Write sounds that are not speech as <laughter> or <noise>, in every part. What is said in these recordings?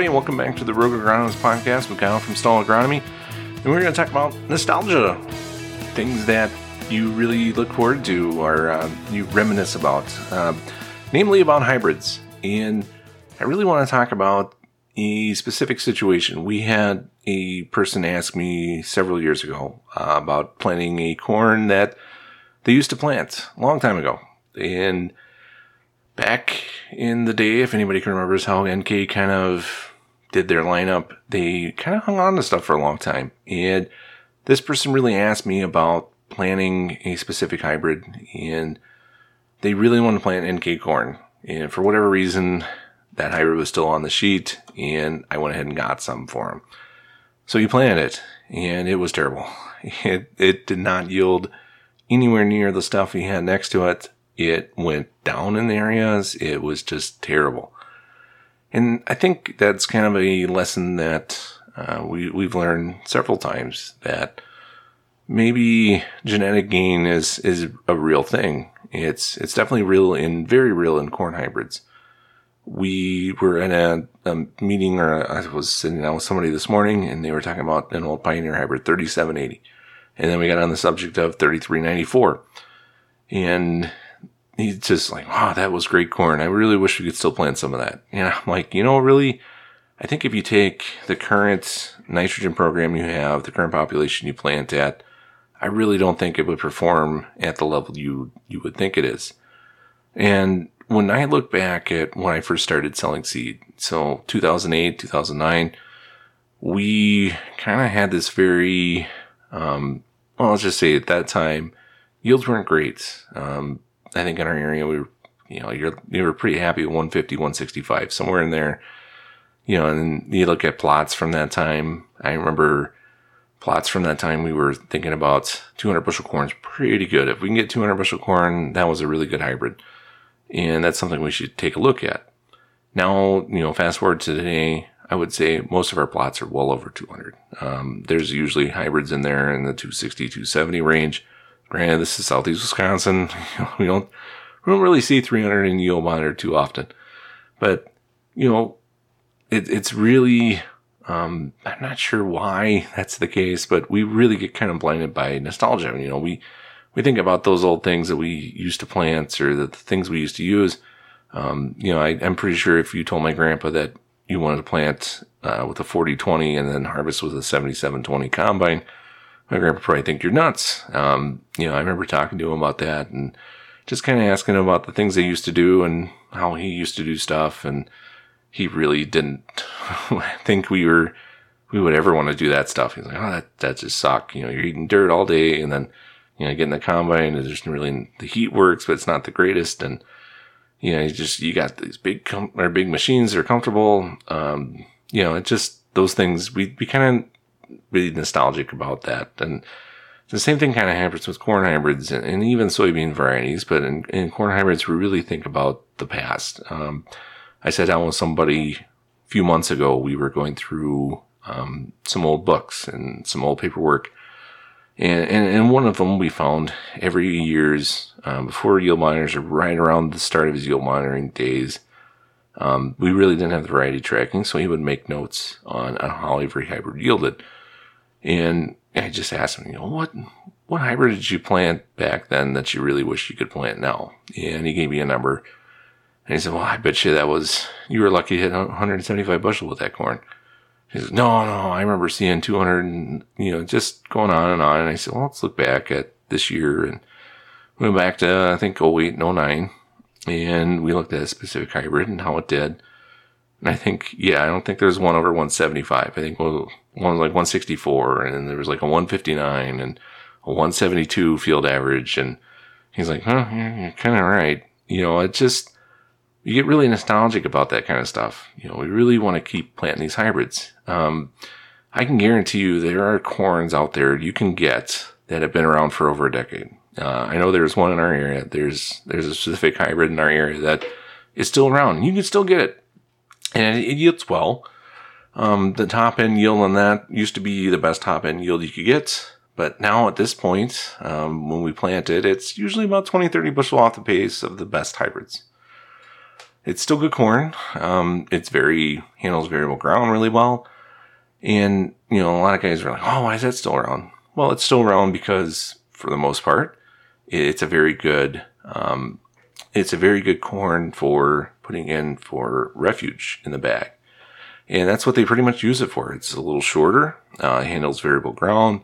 everybody, and welcome back to the Rogue Agronomist Podcast with Kyle from Stall Agronomy. And we're going to talk about nostalgia, things that you really look forward to or uh, you reminisce about, uh, namely about hybrids. And I really want to talk about a specific situation. We had a person ask me several years ago uh, about planting a corn that they used to plant a long time ago. And back in the day, if anybody can remember, how NK kind of did their lineup, they kind of hung on to stuff for a long time. And this person really asked me about planting a specific hybrid, and they really wanted to plant NK corn. And for whatever reason, that hybrid was still on the sheet, and I went ahead and got some for him. So he planted it, and it was terrible. <laughs> It, it did not yield anywhere near the stuff he had next to it. It went down in the areas. It was just terrible. And I think that's kind of a lesson that uh, we, we've learned several times that maybe genetic gain is, is a real thing. It's, it's definitely real in, very real in corn hybrids. We were in a, a meeting or I was sitting down with somebody this morning and they were talking about an old Pioneer hybrid 3780. And then we got on the subject of 3394. And he's just like, wow, that was great corn. I really wish we could still plant some of that. And I'm like, you know, really, I think if you take the current nitrogen program you have, the current population you plant at, I really don't think it would perform at the level you, you would think it is. And when I look back at when I first started selling seed, so 2008, 2009, we kind of had this very, um, well, let's just say at that time, yields weren't great. Um, I think in our area, we were, you know, you're, you were pretty happy with 150, 165, somewhere in there. You know, and you look at plots from that time. I remember plots from that time, we were thinking about 200 bushel corn is pretty good. If we can get 200 bushel corn, that was a really good hybrid. And that's something we should take a look at. Now, you know, fast forward to today, I would say most of our plots are well over 200. Um, there's usually hybrids in there in the 260, 270 range. Granted, this is southeast Wisconsin. <laughs> we don't we don't really see 300 in yield monitor too often, but you know, it, it's really um, I'm not sure why that's the case, but we really get kind of blinded by nostalgia. You know, we we think about those old things that we used to plant or the, the things we used to use. Um, you know, I, am pretty sure if you told my grandpa that you wanted to plant uh, with a 40-20 and then harvest with a 77-20 combine, my grandpa probably think you're nuts. Um, you know, I remember talking to him about that and just kind of asking him about the things they used to do and how he used to do stuff. And he really didn't <laughs> think we were, we would ever want to do that stuff. He's like, oh, that, that just suck. You know, you're eating dirt all day and then, you know, getting the combine and there's really, the heat works, but it's not the greatest. And, you know, you just, you got these big, com- or big machines that are comfortable. Um, you know, it just, those things, we, we kind of, really nostalgic about that. And the same thing kind of happens with corn hybrids and, and even soybean varieties. But in, in, corn hybrids, we really think about the past. Um, I sat down with somebody a few months ago. We were going through um, some old books and some old paperwork. And, and, and one of them we found every year's um, before yield monitors or right around the start of his yield monitoring days. Um, we really didn't have the variety tracking, so he would make notes on, on how every hybrid yielded. And I just asked him, you know, what, what hybrid did you plant back then that you really wish you could plant now? And he gave me a number. And he said, well, I bet you that was, you were lucky to hit 175 bushel with that corn. He says, no, no, I remember seeing 200 and, you know, just going on and on. And I said, well, let's look back at this year and went back to, I think, 08 and 09. And we looked at a specific hybrid and how it did. I think, yeah, I don't think there's one over 175. I think one, one was like 164 and then there was like a 159 and a 172 field average. And he's like, huh, yeah, you're kind of right. You know, it just, you get really nostalgic about that kind of stuff. You know, we really want to keep planting these hybrids. Um, I can guarantee you there are corns out there you can get that have been around for over a decade. Uh, I know there's one in our area. There's, there's a specific hybrid in our area that is still around. You can still get it and it, yields well. Um, the top end yield on that used to be the best top end yield you could get. But now at this point, um, when we plant it, it's usually about 20, 30 bushel off the pace of the best hybrids. it's still good corn. Um, it's very handles variable ground really well. And, you know, a lot of guys are like, oh, why is that still around? Well, it's still around because for the most part, it's a very good, um, it's a very good corn for putting in for refuge in the bag. And that's what they pretty much use it for. It's a little shorter, uh, handles variable ground.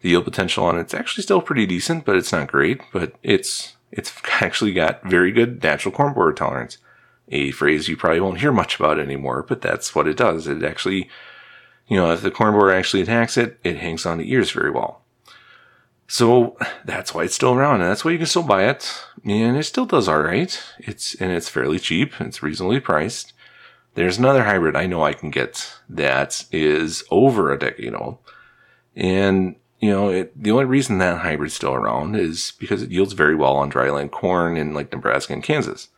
The yield potential on it's actually still pretty decent, but it's not great. But it's it's <laughs> actually got very good natural corn borer tolerance. A phrase you probably won't hear much about anymore, but that's what it does. It actually, you know, if the corn borer actually attacks it, it hangs on the ears very well. So that's why it's still around, and that's why you can still buy it, and it still does all right. It's and it's fairly cheap. It's reasonably priced. There's another hybrid I know I can get that is over a decade old, and you know it, the only reason that hybrid's still around is because it yields very well on dryland corn in like Nebraska and Kansas.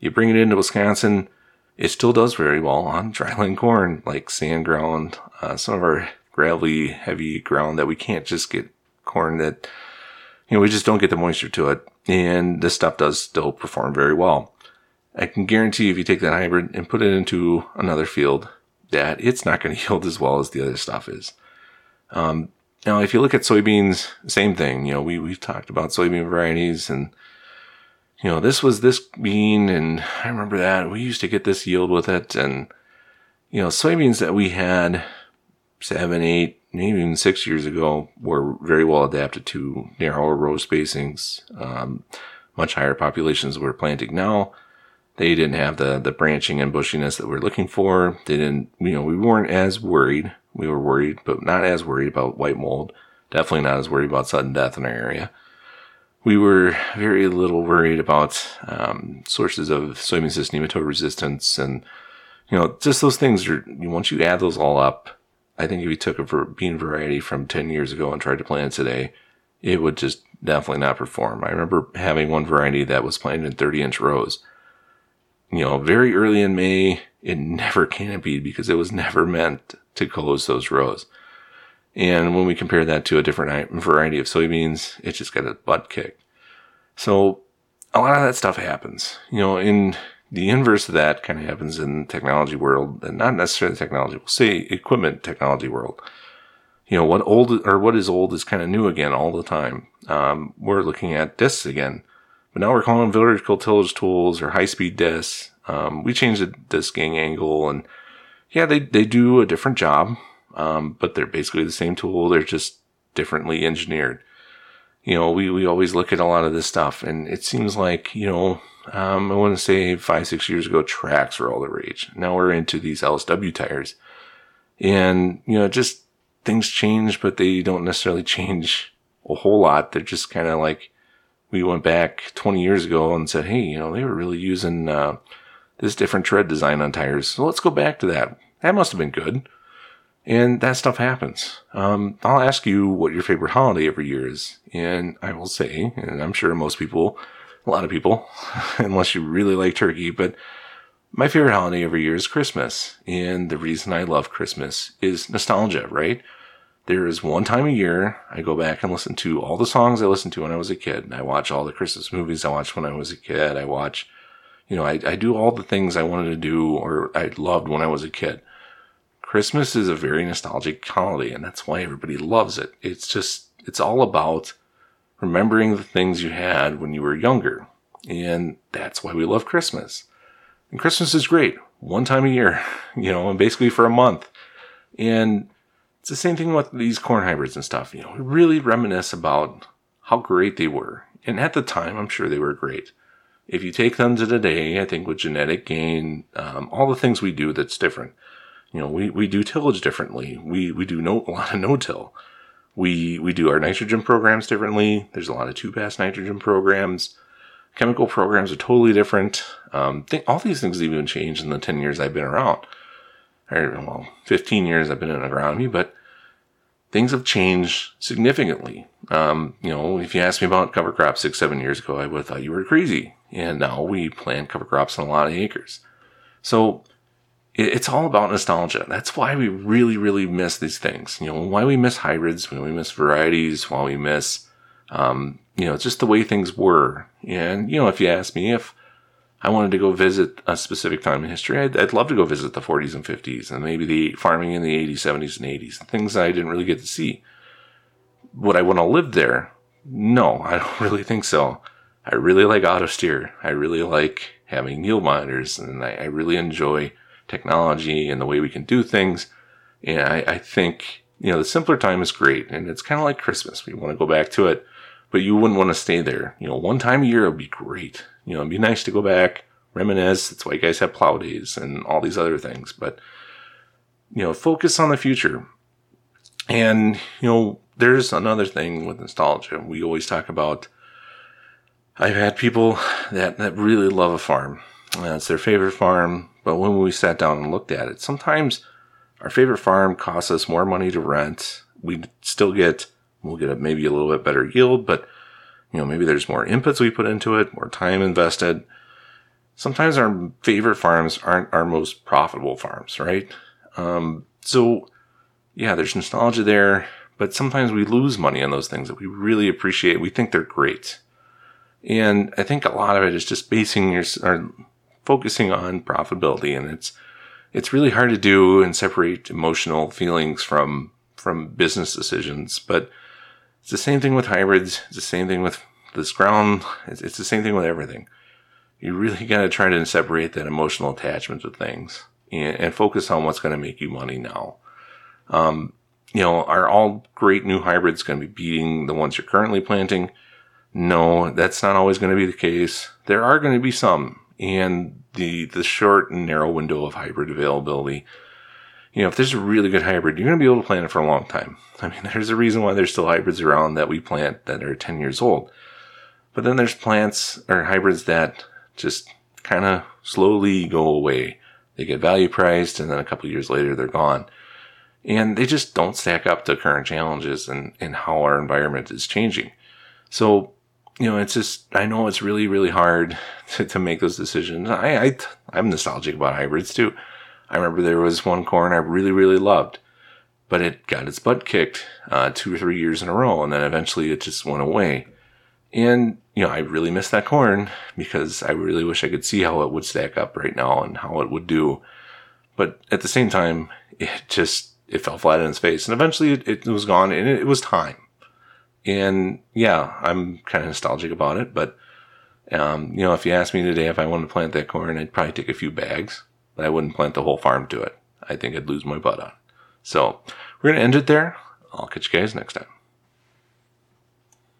You bring it into Wisconsin, it still does very well on dryland corn like sand ground, uh, some of our gravelly, heavy ground that we can't just get corn that, you know, we just don't get the moisture to it. And this stuff does still perform very well. I can guarantee if you take that hybrid and put it into another field, that it's not going <laughs> to yield as well as the other stuff is. Um, now, if you look at soybeans, same thing. You know, we we've talked about soybean varieties, and you know, this was this bean, and I remember that we used to get this yield with it, and you know, soybeans that we had seven, eight, maybe even six years ago were very well adapted to narrower row spacings. Um, much higher populations we're planting now. They didn't have the, the branching and bushiness that we're looking for. They didn't, you know, we weren't as worried. We were worried, but not as worried about white mold. Definitely not as worried about sudden death in our area. We were very little worried about um, sources of soybean cyst nematode resistance and, you know, just those things are, once you add those all up, I think if you took a bean variety from 10 years ago and tried to plant it today, it would just definitely not perform. I remember having one variety that was planted in 30 inch rows. You know, very early in May, it never <laughs> canopied because it was never meant to close those rows. And when we compare that to a different variety of soybeans, it just got a butt kick. So a lot of that stuff happens. You know, in the inverse of that kind of happens in technology world and not necessarily technology we'll say equipment technology world. You know what old or what is old is kind of new again all the time. Um, we're looking at discs again but now we're calling them vertical tillage tools or high speed discs um, we changed the disking angle and yeah they, they do a different job um, but they're basically the same tool they're just differently engineered. You know we, we always look at a lot of this stuff and it seems like you know um, I want to say five, six years ago, tracks were all the rage. Now we're into these LSW tires. And, you know, just things change, but they don't necessarily change a whole lot. They're just kind of like, we went back 20 years ago and said, hey, you know, they were really using uh, this different tread design on tires. So let's go back to that. That must have been good. And that stuff happens. Um, I'll ask you what your favorite holiday every year is. And I will say, and I'm sure most people a lot of people, <laughs> unless you really like turkey, but my favorite holiday every year is Christmas. And the reason I love Christmas is nostalgia, right? There is one time a year I go back and listen to all the songs I listened to when I was a kid. I watch all the Christmas movies I watched when I was a kid. I watch, you know, I, I do all the things I wanted to do or I loved when I was a kid. Christmas is a very nostalgic holiday and that's why everybody loves it. It's just, it's all about remembering the things you had when you were younger. And that's why we love Christmas. And Christmas is great. One time a year, <laughs> you know, and basically for a month. And it's the same thing with these corn hybrids and stuff. You know, we really reminisce about how great they were. And at the time, I'm sure they were great. If you take them to today, I think with genetic gain, um, all the things we do that's different. You know, we, we do tillage differently. We, we do no, <laughs> a lot of no-till. We we do our nitrogen programs differently. There's a lot of two pass nitrogen programs. Chemical programs are totally different. Um, all these things have even changed in the 10 years I've been around. Or, well, 15 years I've been in agronomy, but things have changed significantly. Um, you know, if you asked me about cover crops six, seven years ago, I would have thought you were crazy. And now we plant cover crops on a lot of acres. So it's all about nostalgia. That's why we really, really miss these things. You know, why we miss hybrids, why we miss varieties, why we miss, um, you know, just the way things were. And, you know, if you ask me if I wanted to go visit a specific time in history, I'd, I'd, love to go visit the 40s and 50s and maybe the farming in the 80s, 70s, and 80s, things that I didn't really get to see. Would I want to live there? No, I don't <laughs> really think so. I really like auto steer. I really like having yield monitors and I, I really enjoy technology and the way we can do things. And I, I think, you know, the simpler time is great and it's kind of like Christmas. We want to go back to it, but you wouldn't want to stay there. You know, one time a year would be great. You know, it'd be nice to go back, reminisce. That's why you guys have plow days and all these other things. But, you know, focus on the future. And, you know, there's another thing with nostalgia. We always talk about, I've had people that, that really love a farm. That's their favorite farm. But when we sat down and looked at it, sometimes our favorite farm costs us more money to rent. We still get, we'll get a, maybe a little bit better yield, but you know, maybe there's more inputs we put into it, more time invested. Sometimes our favorite farms aren't our most profitable farms, right? Um, so yeah, there's nostalgia there, but sometimes we lose money on those things that we really appreciate. We think they're great. And I think a lot of it is just basing your, or focusing on profitability. And it's, it's really hard to do and separate emotional feelings from, from business decisions. But it's the same thing with hybrids. It's the same thing with this ground. It's, it's the same thing with everything. You really got to try to separate that emotional attachment to things and, and focus on what's going to make you money now. Um, you know, are all great new hybrids going to be beating the ones you're currently planting? No, that's not always going to be the case. There are going to be some, and the the short and narrow window of hybrid availability you know, if there's a really good hybrid, you're going to be able to plant it for a long time. <laughs> I mean, there's a reason why there's still hybrids around that we plant that are 10 years old. But then there's plants or hybrids that just kind of slowly go away. They get value priced and then a couple years later they're gone. And they just don't stack up to current challenges and, and how our environment is changing. So, you know, it's just, I know it's really, really hard <laughs> to, to make those decisions. I, I, I'm nostalgic about hybrids too. I remember there was one corn I really, really loved, but it got its butt kicked uh, two or three years in a row, and then eventually it just went away. And, you know, I really miss that corn because I really wish I could see how it would stack up right now and how it would do. But at the same time, it just, it fell flat in its face. And eventually it, it was gone and it, it was time. And yeah, I'm kind of nostalgic about it, but, um, you know, if you asked me today if I wanted to plant that corn, I'd probably take a few bags but I wouldn't plant the whole farm to it. I think I'd lose my butt on. So we're going to end it there. I'll catch you guys next time.